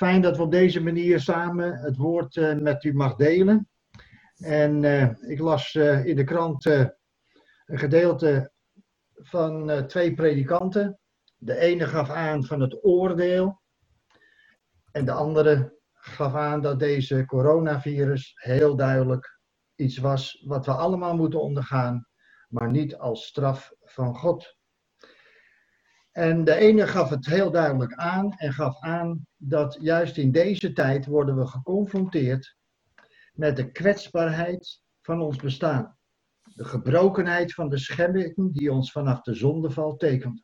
Fijn dat we op deze manier samen het woord uh, met u mag delen. En uh, ik las uh, in de krant een gedeelte van twee predikanten. De ene gaf aan van het oordeel. En de andere gaf aan dat deze coronavirus heel duidelijk iets was wat we allemaal moeten ondergaan, maar niet als straf van God. En de ene gaf het heel duidelijk aan en gaf aan dat juist in deze tijd worden we geconfronteerd met de kwetsbaarheid van ons bestaan. De gebrokenheid van de schepping die ons vanaf de zondeval tekent.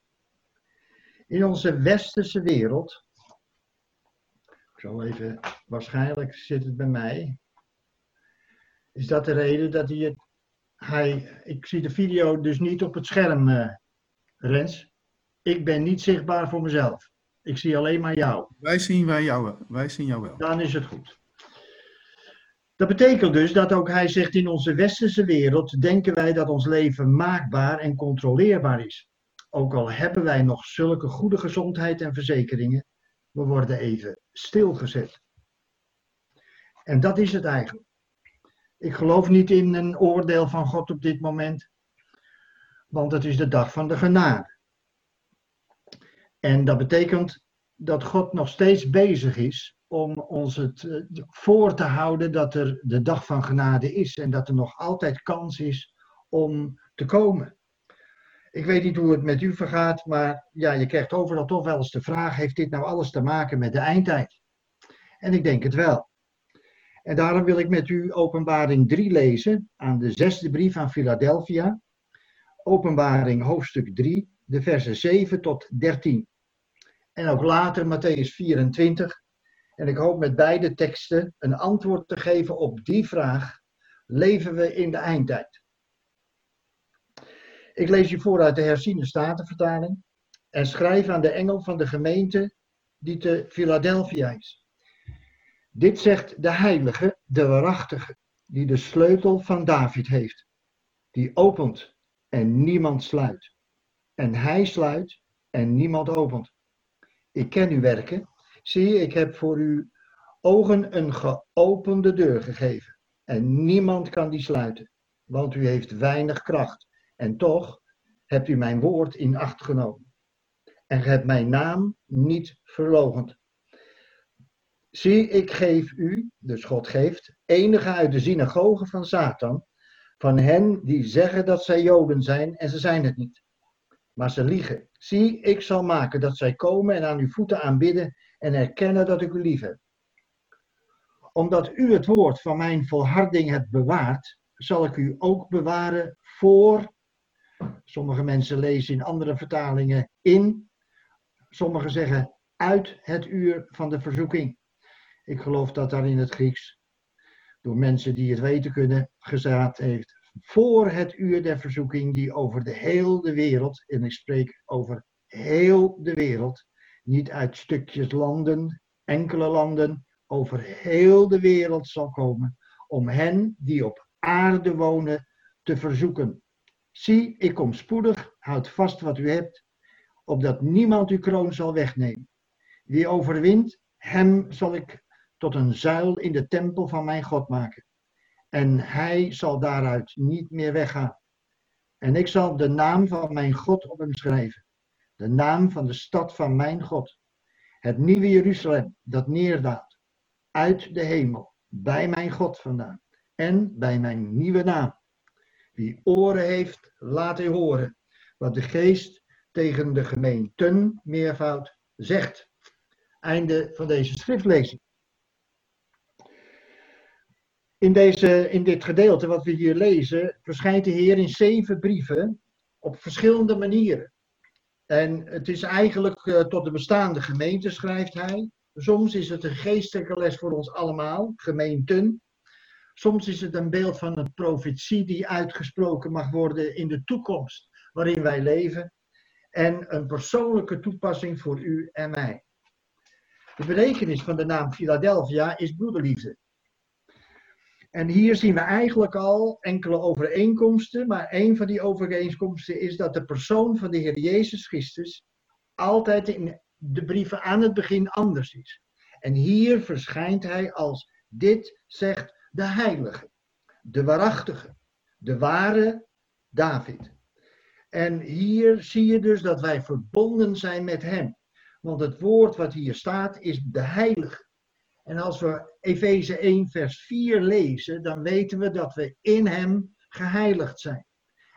In onze westerse wereld, zal even, waarschijnlijk zit het bij mij, is dat de reden dat hij hij, ik zie de video dus niet op het scherm, uh, Rens. Ik ben niet zichtbaar voor mezelf. Ik zie alleen maar jou. Wij zien, wij jou, wij zien jou wel. Dan is het goed. Dat betekent dus dat ook hij zegt in onze westerse wereld denken wij dat ons leven maakbaar en controleerbaar is. Ook al hebben wij nog zulke goede gezondheid en verzekeringen, we worden even stilgezet. En dat is het eigenlijk. Ik geloof niet in een oordeel van God op dit moment, want het is de dag van de genade. En dat betekent dat God nog steeds bezig is om ons het eh, voor te houden dat er de dag van genade is en dat er nog altijd kans is om te komen. Ik weet niet hoe het met u vergaat, maar ja, je krijgt overal toch wel eens de vraag: heeft dit nou alles te maken met de eindtijd? En ik denk het wel. En daarom wil ik met u Openbaring 3 lezen aan de zesde brief aan Philadelphia. Openbaring hoofdstuk 3, de versen 7 tot 13. En ook later Matthäus 24. En ik hoop met beide teksten een antwoord te geven op die vraag: leven we in de eindtijd? Ik lees je voor uit de herziene statenvertaling en schrijf aan de engel van de gemeente die te Philadelphia is. Dit zegt de heilige, de waarachtige, die de sleutel van David heeft, die opent en niemand sluit. En hij sluit en niemand opent. Ik ken uw werken. Zie, ik heb voor uw ogen een geopende deur gegeven. En niemand kan die sluiten, want u heeft weinig kracht. En toch hebt u mijn woord in acht genomen. En hebt mijn naam niet verlogend. Zie, ik geef u, dus God geeft, enige uit de synagoge van Satan, van hen die zeggen dat zij Joden zijn en ze zijn het niet. Maar ze liegen. Zie, ik zal maken dat zij komen en aan uw voeten aanbidden en erkennen dat ik u lief heb. Omdat u het woord van mijn volharding hebt bewaard, zal ik u ook bewaren voor. Sommige mensen lezen in andere vertalingen in. Sommigen zeggen uit het uur van de verzoeking. Ik geloof dat daar in het Grieks, door mensen die het weten kunnen, gezegd heeft. Voor het uur der verzoeking die over de hele wereld, en ik spreek over heel de wereld, niet uit stukjes landen, enkele landen, over heel de wereld zal komen, om hen die op aarde wonen te verzoeken. Zie, ik kom spoedig, houd vast wat u hebt, opdat niemand uw kroon zal wegnemen. Wie overwint, hem zal ik tot een zuil in de tempel van mijn God maken. En hij zal daaruit niet meer weggaan. En ik zal de naam van mijn God op hem schrijven. De naam van de stad van mijn God. Het nieuwe Jeruzalem dat neerdaalt. Uit de hemel. Bij mijn God vandaan. En bij mijn nieuwe naam. Wie oren heeft, laat hij horen. Wat de geest tegen de gemeenten meervoud zegt. Einde van deze schriftlezing. In, deze, in dit gedeelte wat we hier lezen, verschijnt de Heer in zeven brieven op verschillende manieren. En het is eigenlijk uh, tot de bestaande gemeente, schrijft hij. Soms is het een geestelijke les voor ons allemaal, gemeenten. Soms is het een beeld van een profetie die uitgesproken mag worden in de toekomst waarin wij leven. En een persoonlijke toepassing voor u en mij. De betekenis van de naam Philadelphia is broederliefde. En hier zien we eigenlijk al enkele overeenkomsten, maar een van die overeenkomsten is dat de persoon van de Heer Jezus Christus altijd in de brieven aan het begin anders is. En hier verschijnt hij als dit zegt de heilige, de waarachtige, de ware David. En hier zie je dus dat wij verbonden zijn met hem. Want het woord wat hier staat is de heilige. En als we Efeze 1 vers 4 lezen, dan weten we dat we in hem geheiligd zijn.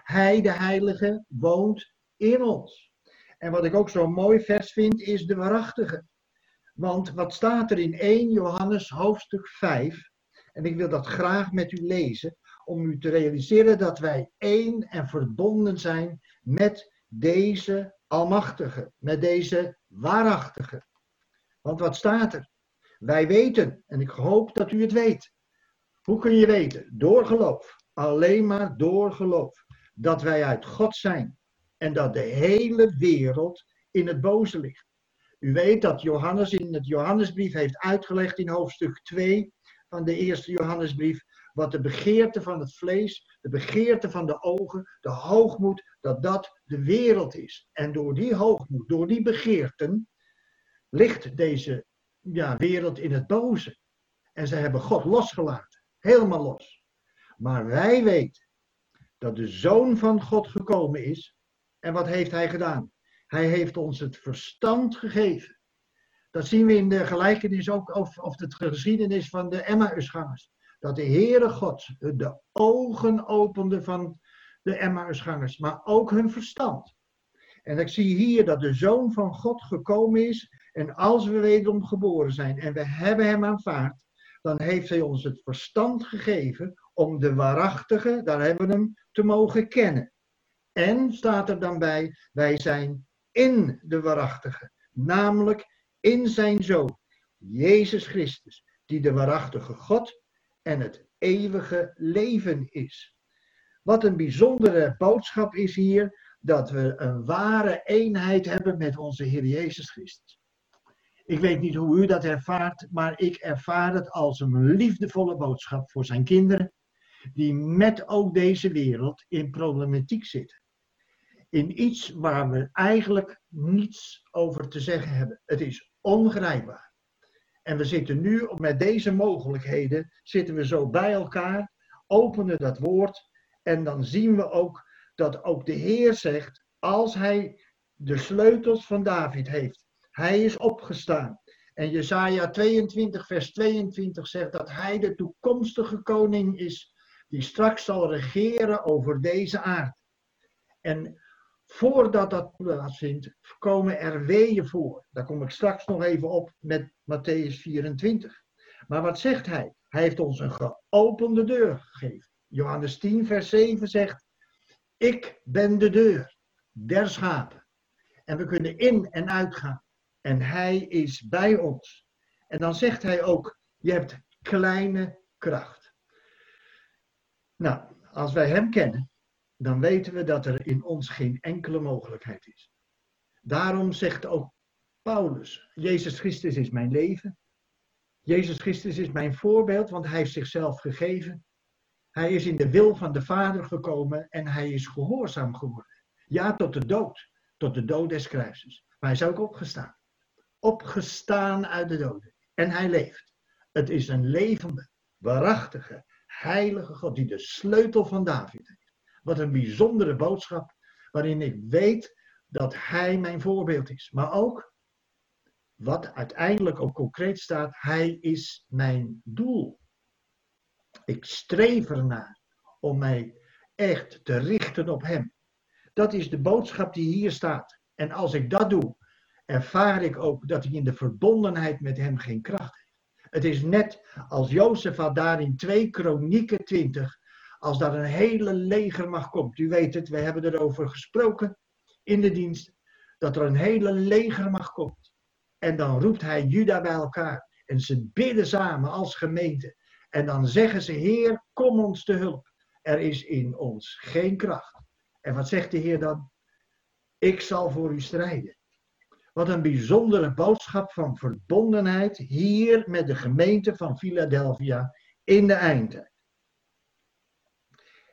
Hij, de heilige, woont in ons. En wat ik ook zo mooi vers vind, is de waarachtige. Want wat staat er in 1 Johannes hoofdstuk 5? En ik wil dat graag met u lezen, om u te realiseren dat wij één en verbonden zijn met deze Almachtige, met deze Waarachtige. Want wat staat er? Wij weten, en ik hoop dat u het weet. Hoe kun je weten? Door geloof. Alleen maar door geloof. Dat wij uit God zijn. En dat de hele wereld in het boze ligt. U weet dat Johannes in het Johannesbrief heeft uitgelegd in hoofdstuk 2 van de eerste Johannesbrief. Wat de begeerte van het vlees, de begeerte van de ogen, de hoogmoed, dat dat de wereld is. En door die hoogmoed, door die begeerten, ligt deze ja, wereld in het boze. En ze hebben God losgelaten, helemaal los. Maar wij weten dat de Zoon van God gekomen is. En wat heeft hij gedaan? Hij heeft ons het verstand gegeven. Dat zien we in de gelijkenis ook, of, of de geschiedenis van de Emmausgangers. Dat de Heere God de ogen opende van de Emmausgangers, maar ook hun verstand. En ik zie hier dat de Zoon van God gekomen is. En als we wederom geboren zijn en we hebben Hem aanvaard, dan heeft Hij ons het verstand gegeven om de waarachtige, daar hebben we Hem, te mogen kennen. En staat er dan bij, wij zijn in de waarachtige, namelijk in Zijn Zoon, Jezus Christus, die de waarachtige God en het eeuwige leven is. Wat een bijzondere boodschap is hier, dat we een ware eenheid hebben met onze Heer Jezus Christus. Ik weet niet hoe u dat ervaart, maar ik ervaar het als een liefdevolle boodschap voor zijn kinderen, die met ook deze wereld in problematiek zitten. In iets waar we eigenlijk niets over te zeggen hebben. Het is ongrijpbaar. En we zitten nu met deze mogelijkheden, zitten we zo bij elkaar, openen dat woord en dan zien we ook dat ook de Heer zegt, als hij de sleutels van David heeft, hij is opgestaan. En Jesaja 22, vers 22 zegt dat hij de toekomstige koning is, die straks zal regeren over deze aarde. En voordat dat plaatsvindt, komen er weeën voor. Daar kom ik straks nog even op met Matthäus 24. Maar wat zegt hij? Hij heeft ons een geopende deur gegeven. Johannes 10, vers 7 zegt: ik ben de deur der schapen. En we kunnen in en uitgaan. En hij is bij ons. En dan zegt hij ook, je hebt kleine kracht. Nou, als wij hem kennen, dan weten we dat er in ons geen enkele mogelijkheid is. Daarom zegt ook Paulus, Jezus Christus is mijn leven. Jezus Christus is mijn voorbeeld, want hij heeft zichzelf gegeven. Hij is in de wil van de Vader gekomen en hij is gehoorzaam geworden. Ja, tot de dood. Tot de dood des kruises. Maar hij is ook opgestaan. Opgestaan uit de doden. En hij leeft. Het is een levende, waarachtige, heilige God die de sleutel van David heeft. Wat een bijzondere boodschap waarin ik weet dat hij mijn voorbeeld is. Maar ook, wat uiteindelijk ook concreet staat, hij is mijn doel. Ik streef ernaar om mij echt te richten op Hem. Dat is de boodschap die hier staat. En als ik dat doe, ervaar ik ook dat ik in de verbondenheid met Hem geen kracht heb. Het is net als Jozef had daar in 2 Kronieken 20, als daar een hele legermacht komt. U weet het, we hebben erover gesproken in de dienst, dat er een hele legermacht komt. En dan roept hij Juda bij elkaar. En ze bidden samen als gemeente. En dan zeggen ze, Heer, kom ons te hulp. Er is in ons geen kracht. En wat zegt de Heer dan? Ik zal voor u strijden. Wat een bijzondere boodschap van verbondenheid hier met de gemeente van Philadelphia in de eindtijd.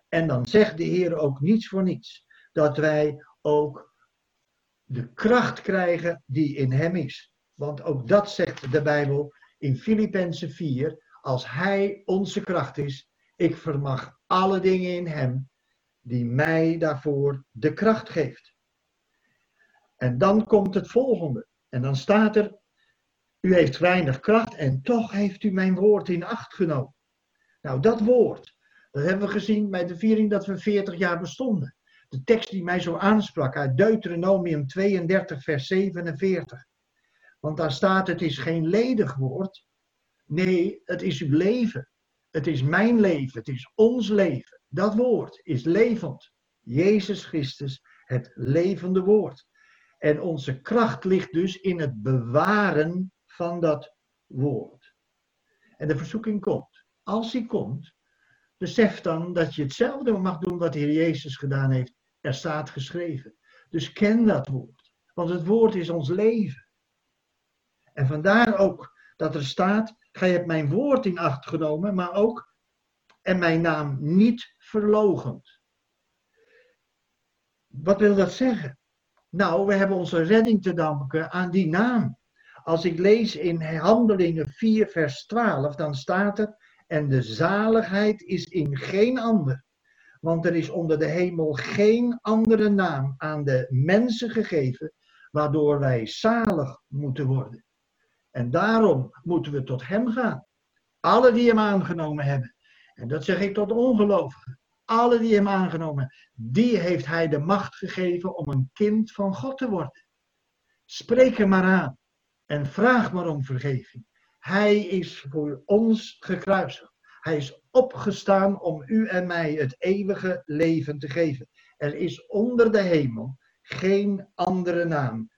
En dan zegt de Heer ook niets voor niets. Dat wij ook de kracht krijgen die in Hem is. Want ook dat zegt de Bijbel in Filippenzen 4, als Hij onze kracht is, ik vermag alle dingen in Hem die mij daarvoor de kracht geeft. En dan komt het volgende. En dan staat er, u heeft weinig kracht en toch heeft u mijn woord in acht genomen. Nou, dat woord, dat hebben we gezien bij de viering dat we 40 jaar bestonden. De tekst die mij zo aansprak uit Deuteronomium 32, vers 47. Want daar staat, het is geen ledig woord. Nee, het is uw leven. Het is mijn leven. Het is ons leven. Dat woord is levend. Jezus Christus, het levende woord. En onze kracht ligt dus in het bewaren van dat woord. En de verzoeking komt. Als die komt, besef dan dat je hetzelfde mag doen wat de Heer Jezus gedaan heeft. Er staat geschreven. Dus ken dat woord. Want het woord is ons leven. En vandaar ook dat er staat, gij hebt mijn woord in acht genomen, maar ook en mijn naam niet verlogend. Wat wil dat zeggen? Nou, we hebben onze redding te danken aan die naam. Als ik lees in Handelingen 4, vers 12, dan staat er, en de zaligheid is in geen ander. Want er is onder de hemel geen andere naam aan de mensen gegeven, waardoor wij zalig moeten worden. En daarom moeten we tot Hem gaan. Alle die Hem aangenomen hebben. En dat zeg ik tot ongelovigen. Alle die Hem aangenomen die heeft Hij de macht gegeven om een kind van God te worden. Spreek Hem maar aan en vraag maar om vergeving. Hij is voor ons gekruisigd. Hij is opgestaan om u en mij het eeuwige leven te geven. Er is onder de hemel geen andere naam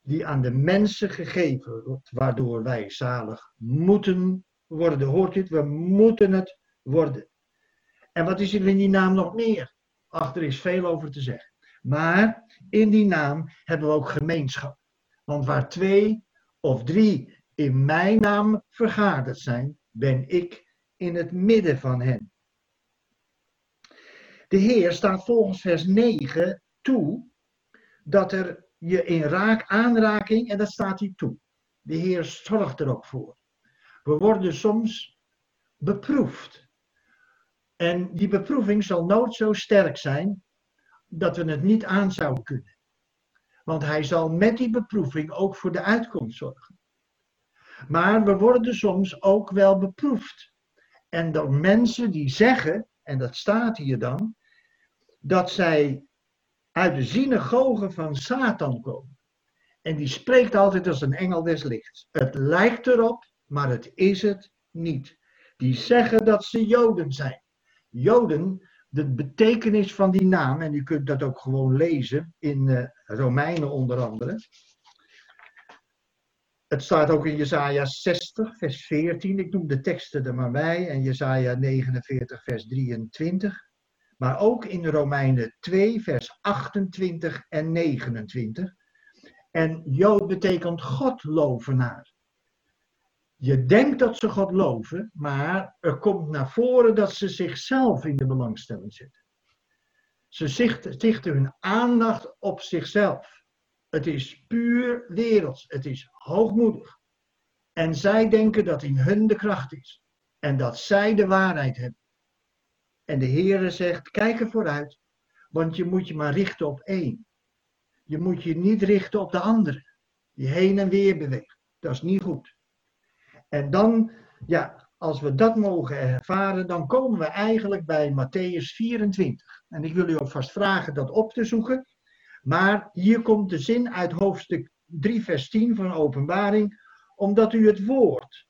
die aan de mensen gegeven wordt, waardoor wij zalig moeten worden. Hoort het? We moeten het worden. En wat is er in die naam nog meer? Ach, er is veel over te zeggen. Maar in die naam hebben we ook gemeenschap. Want waar twee of drie in mijn naam vergaderd zijn, ben ik in het midden van hen. De Heer staat volgens vers 9 toe dat er je in raak, aanraking, en dat staat hij toe. De Heer zorgt er ook voor. We worden soms beproefd. En die beproeving zal nooit zo sterk zijn dat we het niet aan zouden kunnen. Want hij zal met die beproeving ook voor de uitkomst zorgen. Maar we worden soms ook wel beproefd. En door mensen die zeggen, en dat staat hier dan, dat zij uit de synagoge van Satan komen. En die spreekt altijd als een engel des lichts. Het lijkt erop, maar het is het niet. Die zeggen dat ze Joden zijn. Joden, de betekenis van die naam, en u kunt dat ook gewoon lezen in uh, Romeinen onder andere. Het staat ook in Jesaja 60, vers 14. Ik noem de teksten er maar bij. En Jesaja 49, vers 23 maar ook in Romeinen 2, vers 28 en 29. En Jood betekent Godlovenaar. Je denkt dat ze God loven, maar er komt naar voren dat ze zichzelf in de belangstelling zetten. Ze zichten hun aandacht op zichzelf. Het is puur werelds, het is hoogmoedig. En zij denken dat in hun de kracht is en dat zij de waarheid hebben. En de Heere zegt, kijk er vooruit, want je moet je maar richten op één. Je moet je niet richten op de andere, die heen en weer beweegt. Dat is niet goed. En dan, ja, als we dat mogen ervaren, dan komen we eigenlijk bij Matthäus 24. En ik wil u alvast vragen dat op te zoeken. Maar hier komt de zin uit hoofdstuk 3, vers 10 van Openbaring. Omdat u het woord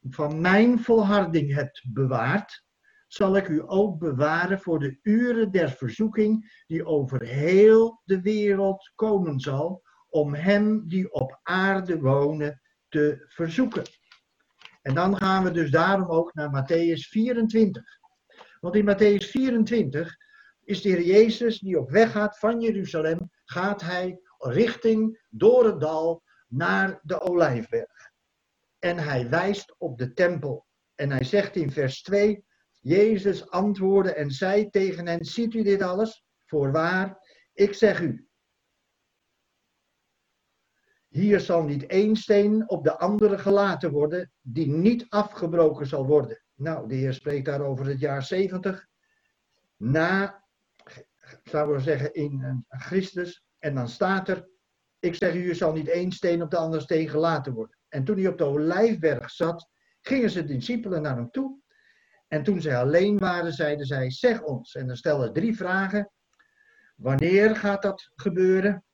van mijn volharding hebt bewaard, zal ik u ook bewaren voor de uren der verzoeking die over heel de wereld komen zal, om hem die op aarde wonen te verzoeken. En dan gaan we dus daarom ook naar Matthäus 24. Want in Matthäus 24 is de Heer Jezus die op weg gaat van Jeruzalem, gaat hij richting door het dal naar de Olijfberg. En hij wijst op de tempel. En hij zegt in vers 2, Jezus antwoordde en zei tegen hen, ziet u dit alles? Voorwaar, ik zeg u. Hier zal niet één steen op de andere gelaten worden, die niet afgebroken zal worden. Nou, de Heer spreekt daar over het jaar 70. Na, zouden we zeggen, in Christus. En dan staat er, ik zeg u, er zal niet één steen op de andere steen gelaten worden. En toen hij op de Olijfberg zat, gingen ze discipelen naar hem toe. En toen zij alleen waren, zeiden zij, zeg ons. En dan stellen drie vragen. Wanneer gaat dat gebeuren?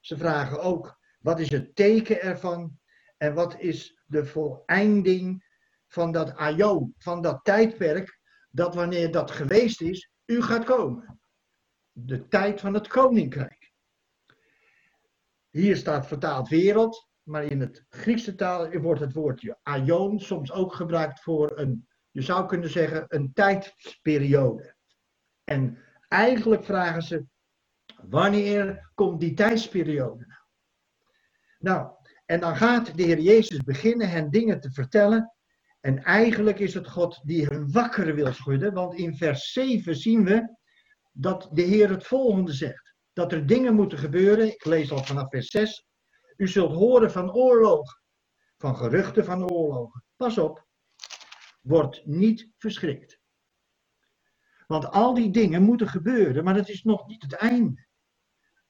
Ze vragen ook, wat is het teken ervan? En wat is de voleinding van dat ajo, van dat tijdperk, dat wanneer dat geweest is, u gaat komen? De tijd van het koninkrijk. Hier staat vertaald wereld, maar in het Griekse taal wordt het woordje aion soms ook gebruikt voor een, je zou kunnen zeggen, een tijdsperiode. En eigenlijk vragen ze, wanneer komt die tijdsperiode nou? En dan gaat de Heer Jezus beginnen hen dingen te vertellen. En eigenlijk is het God die hen wakker wil schudden, want in vers 7 zien we dat de Heer het volgende zegt. Dat er dingen moeten gebeuren, ik lees al vanaf vers 6. U zult horen van oorlogen, van geruchten van oorlogen. Pas op, word niet verschrikt. Want al die dingen moeten gebeuren, maar het is nog niet het einde.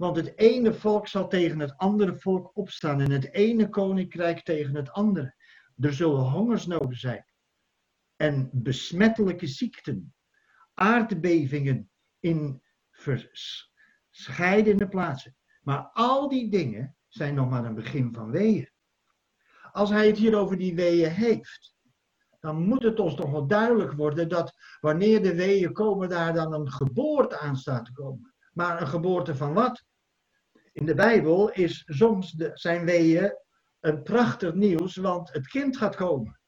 Want het ene volk zal tegen het andere volk opstaan en het ene koninkrijk tegen het andere. Er zullen hongersnoden zijn en besmettelijke ziekten, aardbevingen in verscheidene plaatsen. Maar al die dingen zijn nog maar een begin van weeën. Als hij het hier over die weeën heeft, dan moet het ons toch wel duidelijk worden dat wanneer de weeën komen, daar dan een geboorte aan staat te komen. Maar een geboorte van wat? In de Bijbel is soms de, zijn weeën een prachtig nieuws, want het kind gaat komen.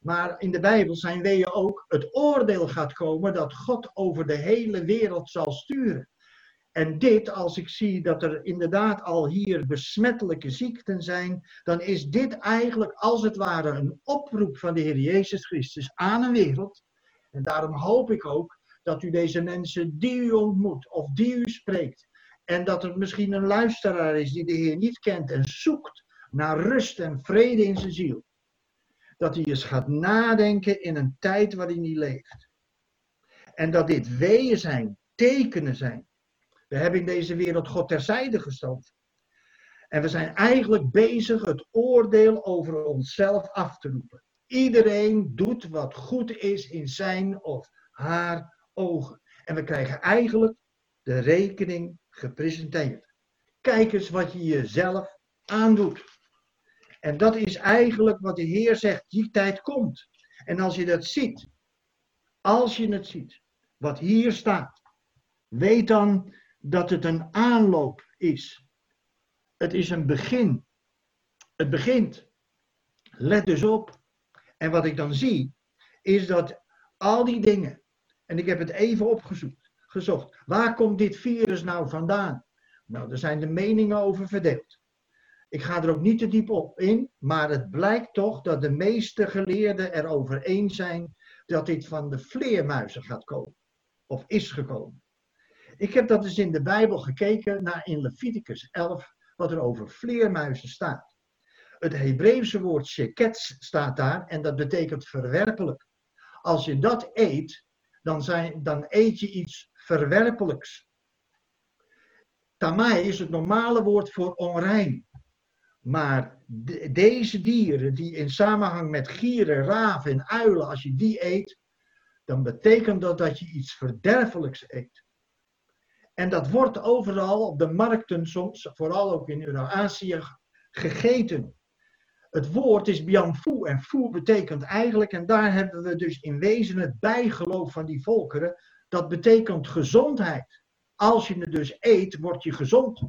Maar in de Bijbel zijn weeën ook het oordeel gaat komen dat God over de hele wereld zal sturen. En dit, als ik zie dat er inderdaad al hier besmettelijke ziekten zijn, dan is dit eigenlijk als het ware een oproep van de Heer Jezus Christus aan een wereld. En daarom hoop ik ook dat u deze mensen die u ontmoet of die u spreekt, en dat er misschien een luisteraar is die de Heer niet kent en zoekt naar rust en vrede in zijn ziel. Dat hij eens gaat nadenken in een tijd waarin hij leeft. En dat dit weeën zijn, tekenen zijn. We hebben in deze wereld God terzijde gesteld. En we zijn eigenlijk bezig het oordeel over onszelf af te roepen. Iedereen doet wat goed is in zijn of haar ogen. En we krijgen eigenlijk de rekening gepresenteerd. Kijk eens wat je jezelf aandoet. En dat is eigenlijk wat de Heer zegt, die tijd komt. En als je dat ziet, als je het ziet, wat hier staat, weet dan dat het een aanloop is. Het is een begin. Het begint. Let dus op. En wat ik dan zie, is dat al die dingen, en ik heb het even opgezocht, gezocht. Waar komt dit virus nou vandaan? Nou, er zijn de meningen over verdeeld. Ik ga er ook niet te diep op in, maar het blijkt toch dat de meeste geleerden erover eens zijn dat dit van de vleermuizen gaat komen. Of is gekomen. Ik heb dat eens in de Bijbel gekeken naar in Leviticus 11, wat er over vleermuizen staat. Het Hebreeuwse woord sheket staat daar en dat betekent verwerpelijk. Als je dat eet, dan, zijn, dan eet je iets verwerpelijks. Tamai is het normale woord voor onrein. Maar deze dieren die in samenhang met gieren, raven en uilen, als je die eet, dan betekent dat dat je iets verderfelijks eet. En dat wordt overal op de markten soms, vooral ook in Euro-Azië, gegeten. Het woord is bianfu en fu betekent eigenlijk, en daar hebben we dus in wezen het bijgeloof van die volkeren, dat betekent gezondheid. Als je het dus eet, word je gezond.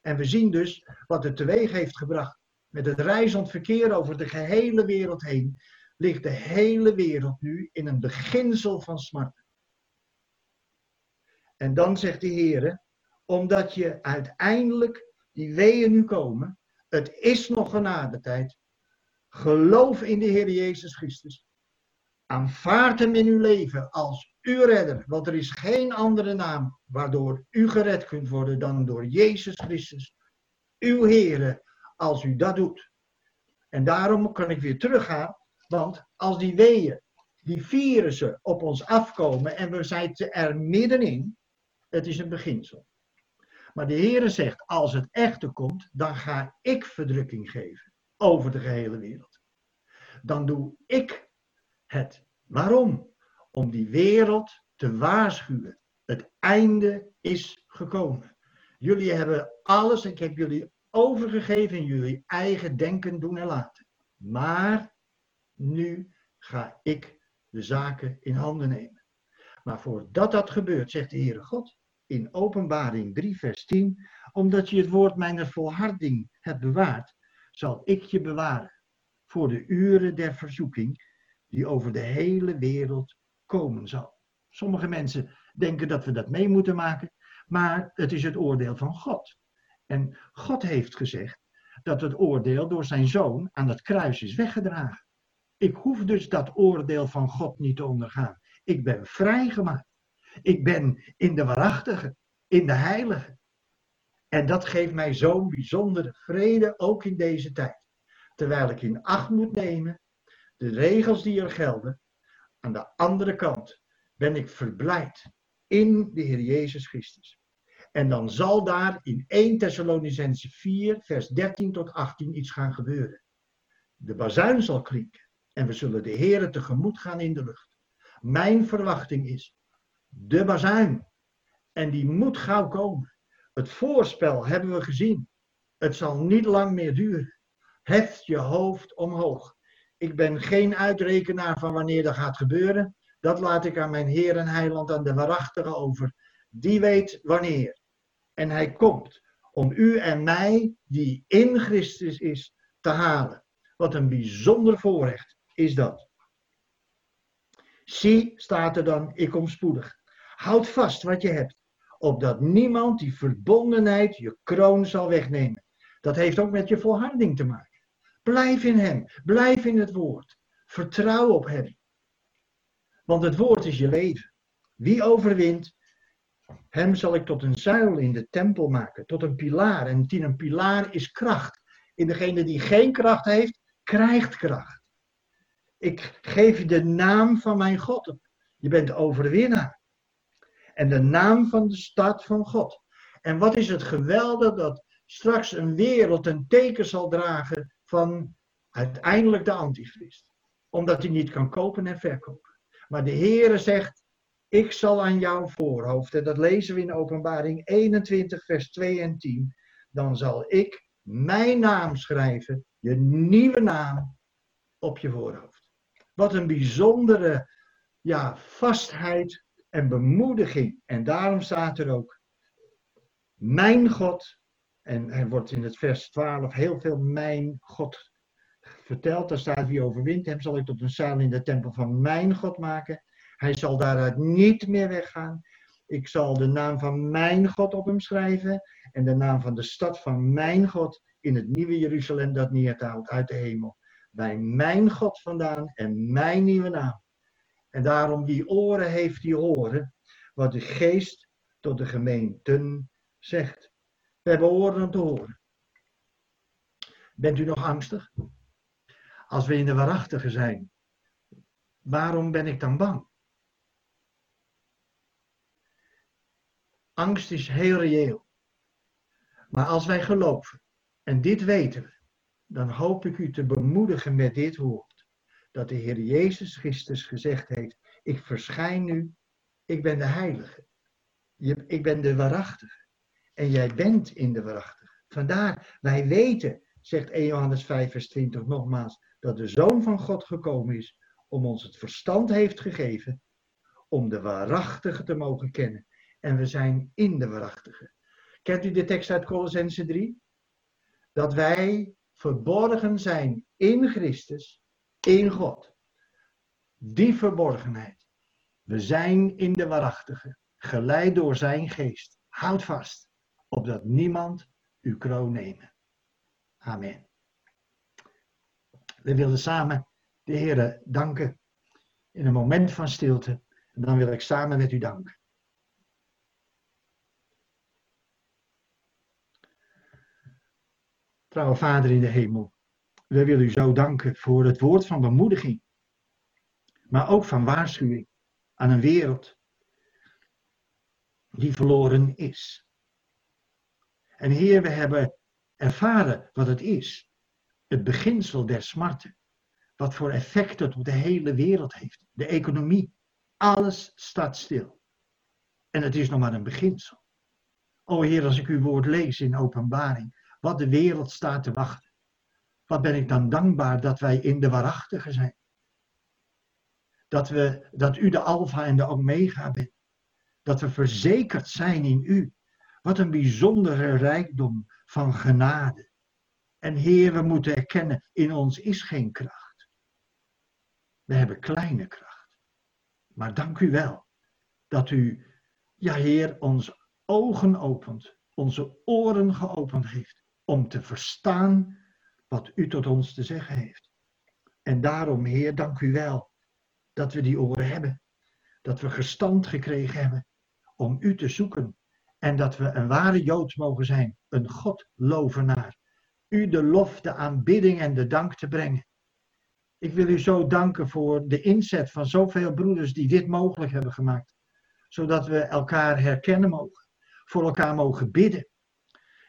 En we zien dus wat het teweeg heeft gebracht. Met het reizend verkeer over de gehele wereld heen, ligt de hele wereld nu in een beginsel van smart. En dan zegt de Heer, omdat je uiteindelijk die weeën nu komen, het is nog genadetijd. Geloof in de Heer Jezus Christus. Aanvaard hem in uw leven als uw redder, want er is geen andere naam waardoor u gered kunt worden dan door Jezus Christus, uw Heere als u dat doet. En daarom kan ik weer teruggaan, want als die weeën, die virussen op ons afkomen en we zijn er middenin, het is een beginsel. Maar de Heere zegt, als het echte komt, dan ga ik verdrukking geven over de gehele wereld. Dan doe ik het. Waarom? Om die wereld te waarschuwen. Het einde is gekomen. Jullie hebben alles, ik heb jullie overgegeven in jullie eigen denken, doen en laten. Maar nu ga ik de zaken in handen nemen. Maar voordat dat gebeurt, zegt de Heere God in Openbaring 3, vers 10, omdat je het woord mijner volharding hebt bewaard, zal ik je bewaren voor de uren der verzoeking die over de hele wereld komen zal. Sommige mensen denken dat we dat mee moeten maken, maar het is het oordeel van God. En God heeft gezegd dat het oordeel door zijn zoon aan het kruis is weggedragen. Ik hoef dus dat oordeel van God niet te ondergaan. Ik ben vrijgemaakt. Ik ben in de waarachtige, in de heilige. En dat geeft mij zo'n bijzondere vrede, ook in deze tijd. Terwijl ik in acht moet nemen de regels die er gelden. Aan de andere kant ben ik verblijd in de Heer Jezus Christus. En dan zal daar in 1 Thessalonicense 4, vers 13 tot 18 iets gaan gebeuren. De bazuin zal klinken en we zullen de Heer tegemoet gaan in de lucht. Mijn verwachting is de bazuin. En die moet gauw komen. Het voorspel hebben we gezien. Het zal niet lang meer duren. Heft je hoofd omhoog. Ik ben geen uitrekenaar van wanneer dat gaat gebeuren. Dat laat ik aan mijn Heer en Heiland, aan de waarachtige over. Die weet wanneer. En hij komt om u en mij, die in Christus is, te halen. Wat een bijzonder voorrecht is dat. Zie, staat er dan, ik kom spoedig. Houd vast wat je hebt, opdat niemand die verbondenheid je kroon zal wegnemen. Dat heeft ook met je volharding te maken. Blijf in Hem, blijf in het woord. Vertrouw op Hem. Want het woord is je leven. Wie overwint, hem zal ik tot een zuil in de tempel maken, tot een pilaar. En die een pilaar is kracht. In degene die geen kracht heeft, krijgt kracht. Ik geef je de naam van mijn God. Je bent overwinnaar. En de naam van de stad van God. En wat is het geweldig dat straks een wereld een teken zal dragen van uiteindelijk de antichrist. Omdat hij niet kan kopen en verkopen. Maar de Heere zegt, ik zal aan jouw voorhoofd, en dat lezen we in openbaring 21 vers 2 en 10, dan zal ik mijn naam schrijven, je nieuwe naam, op je voorhoofd. Wat een bijzondere ja, vastheid en bemoediging. En daarom staat er ook, mijn God, en er wordt in het vers 12 heel veel mijn God verteld. Daar staat wie overwint hem zal ik tot een zaal in de tempel van mijn God maken. Hij zal daaruit niet meer weggaan. Ik zal de naam van mijn God op hem schrijven en de naam van de stad van mijn God in het nieuwe Jeruzalem dat neertaalt uit de hemel. Bij mijn God vandaan en mijn nieuwe naam. En daarom die oren heeft die horen wat de geest tot de gemeenten zegt. We hebben oren om te horen. Bent u nog angstig? Als we in de waarachtige zijn, waarom ben ik dan bang? Angst is heel reëel. Maar als wij geloven, en dit weten we, dan hoop ik u te bemoedigen met dit woord. Dat de Heer Jezus Christus gezegd heeft, ik verschijn nu, ik ben de heilige. Ik ben de waarachtige. En jij bent in de waarachtige. Vandaar, wij weten, zegt 1 Johannes 5 vers 20 nogmaals, dat de Zoon van God gekomen is om ons het verstand heeft gegeven om de waarachtige te mogen kennen en we zijn in de waarachtige. Kent u de tekst uit Colossense 3? Dat wij verborgen zijn in Christus, in God. Die verborgenheid. We zijn in de waarachtige, geleid door zijn geest. Houd vast, opdat niemand uw kroon nemen. Amen. We willen samen de Heer danken in een moment van stilte. En dan wil ik samen met u danken. Vrouw Vader in de hemel, we willen u zo danken voor het woord van bemoediging, maar ook van waarschuwing aan een wereld die verloren is. En Heer, we hebben ervaren wat het is, het beginsel der smarten, wat voor effect het op de hele wereld heeft, de economie, alles staat stil. En het is nog maar een beginsel. O Heer, als ik uw woord lees in openbaring, wat de wereld staat te wachten. Wat ben ik dan dankbaar dat wij in de waarachtige zijn. Dat, we, dat u de alfa en de omega bent. Dat we verzekerd zijn in u. Wat een bijzondere rijkdom van genade. En Heer, we moeten erkennen, in ons is geen kracht. We hebben kleine kracht. Maar dank u wel dat u, ja Heer, ons ogen opent, onze oren geopend heeft om te verstaan wat u tot ons te zeggen heeft. En daarom, Heer, dank u wel dat we die oren hebben. Dat we gestand gekregen hebben om u te zoeken. En dat we een ware Jood mogen zijn, een Godlovenaar. U de lof, de aanbidding en de dank te brengen. Ik wil u zo danken voor de inzet van zoveel broeders die dit mogelijk hebben gemaakt. Zodat we elkaar herkennen mogen voor elkaar mogen bidden.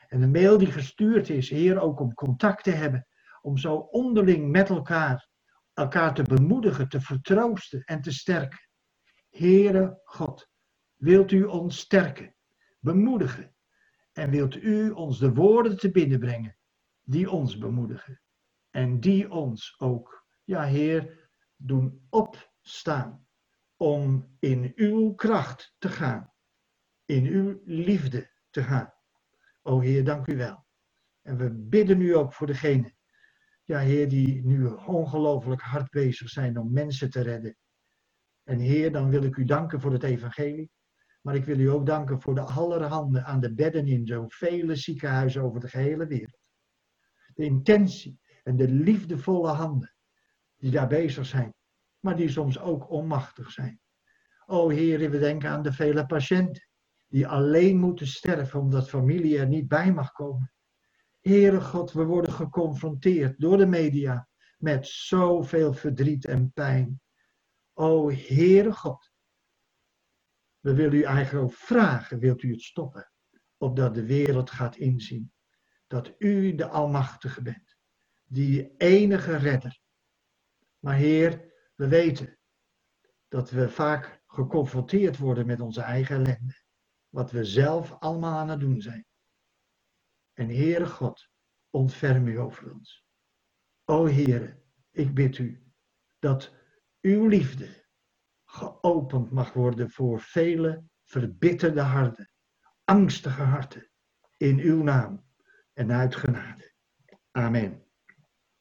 En de mail die gestuurd is, Heer, ook om contact te hebben, om zo onderling met elkaar, elkaar te bemoedigen, te vertroosten en te sterken. Heere God, wilt u ons sterken, bemoedigen en wilt u ons de woorden te binnen brengen die ons bemoedigen en die ons ook, ja Heer, doen opstaan om in uw kracht te gaan in uw liefde te gaan. O Heer, dank u wel. En we bidden nu ook voor degenen, ja Heer, die nu ongelooflijk hard bezig zijn om mensen te redden. En Heer, dan wil ik u danken voor het evangelie. Maar ik wil u ook danken voor de allerhande aan de bedden in zo'n vele ziekenhuizen over de gehele wereld. De intentie en de liefdevolle handen die daar bezig zijn, maar die soms ook onmachtig zijn. O Heer, we denken aan de vele patiënten die alleen moeten sterven omdat familie er niet bij mag komen. Heere God, we worden geconfronteerd door de media met zoveel verdriet en pijn. O Heere God, we willen u eigenlijk vragen, wilt u het stoppen? Opdat de wereld gaat inzien dat u de Almachtige bent, die enige redder. Maar Heer, we weten dat we vaak geconfronteerd worden met onze eigen ellende wat we zelf allemaal aan het doen zijn. En Heere God, ontferm u over ons. O Heere, ik bid u dat uw liefde geopend mag worden voor vele verbitterde harten, angstige harten, in uw naam en uit genade. Amen.